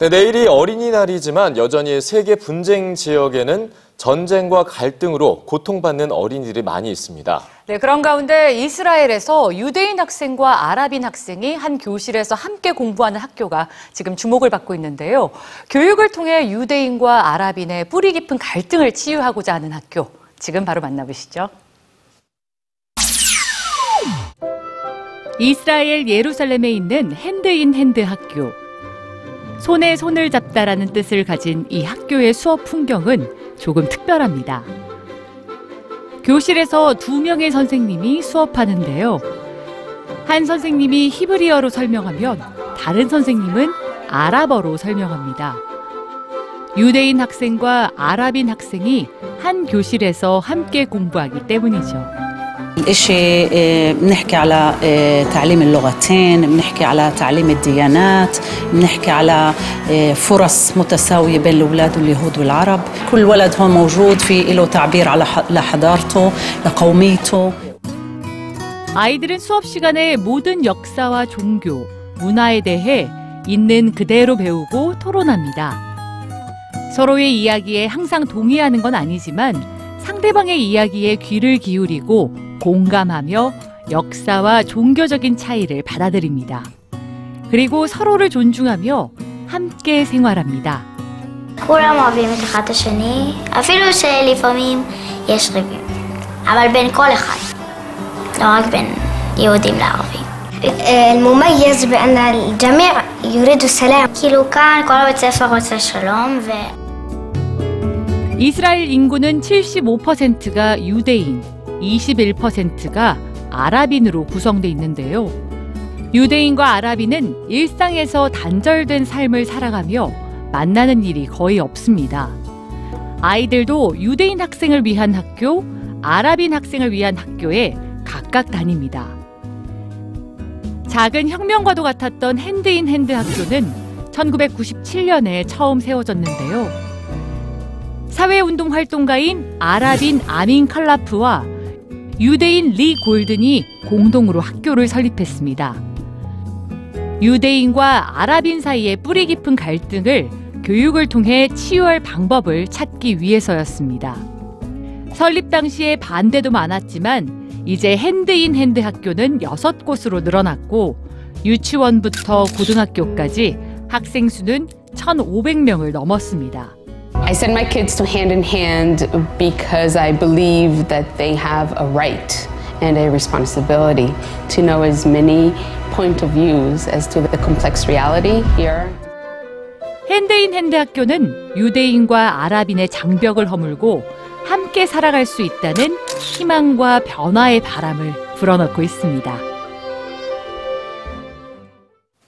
네, 내일이 어린이날이지만 여전히 세계 분쟁 지역에는 전쟁과 갈등으로 고통받는 어린이들이 많이 있습니다. 네, 그런 가운데 이스라엘에서 유대인 학생과 아랍인 학생이 한 교실에서 함께 공부하는 학교가 지금 주목을 받고 있는데요. 교육을 통해 유대인과 아랍인의 뿌리 깊은 갈등을 치유하고자 하는 학교. 지금 바로 만나보시죠. 이스라엘 예루살렘에 있는 Hand in Hand 학교. 손에 손을 잡다라는 뜻을 가진 이 학교의 수업 풍경은 조금 특별합니다. 교실에서 두 명의 선생님이 수업하는데요. 한 선생님이 히브리어로 설명하면 다른 선생님은 아랍어로 설명합니다. 유대인 학생과 아랍인 학생이 한 교실에서 함께 공부하기 때문이죠. إشي آه، بنحكي على آه، تعليم اللغتين بنحكي على تعليم الديانات بنحكي على آه، فرص متساوية بين الأولاد واليهود والعرب كل ولد هون موجود في له تعبير على ح- لحضارته لقوميته 아이들은 수업 시간에 모든 역사와 종교, 문화에 대해 있는 그대로 배우고 토론합니다. 서로의 이야기에 항상 동의하는 건 아니지만 상대방의 이야기에 귀를 기울이고 공감하며 역사와 종교적인 차이를 받아들입니다. 그리고 서로를 존중하며 함께 생활합니다. כולם אוהבים את אחד את השני, אפילו שלפעמים יש ריבים. אבל בין כל אחד, לא רק בין יהודים לערבים. المميز بأن الجميع يريد السلام. כאילו כאן כל הבית ספר רוצה שלום, ו... 이스라엘 인구는 75%가 유대인, 21%가 아랍인으로 구성돼 있는데요. 유대인과 아랍인은 일상에서 단절된 삶을 살아가며 만나는 일이 거의 없습니다. 아이들도 유대인 학생을 위한 학교, 아랍인 학생을 위한 학교에 각각 다닙니다. 작은 혁명과도 같았던 Hand in Hand 학교는 1997년에 처음 세워졌는데요. 사회운동 활동가인 아랍인 아민 칼라프와 유대인 리 골든이 공동으로 학교를 설립했습니다. 유대인과 아랍인 사이의 뿌리 깊은 갈등을 교육을 통해 치유할 방법을 찾기 위해서였습니다. 설립 당시에 반대도 많았지만 이제 Hand in Hand 학교는 여섯 곳으로 늘어났고 유치원부터 고등학교까지 학생 수는 1,500명을 넘었습니다. I send my kids to hand in hand because I believe that they have a right and a responsibility to know as many point of views as to the complex reality here. 핸드인 핸드 학교는 유대인과 아랍인의 장벽을 허물고 함께 살아갈 수 있다는 희망과 변화의 바람을 불어넣고 있습니다.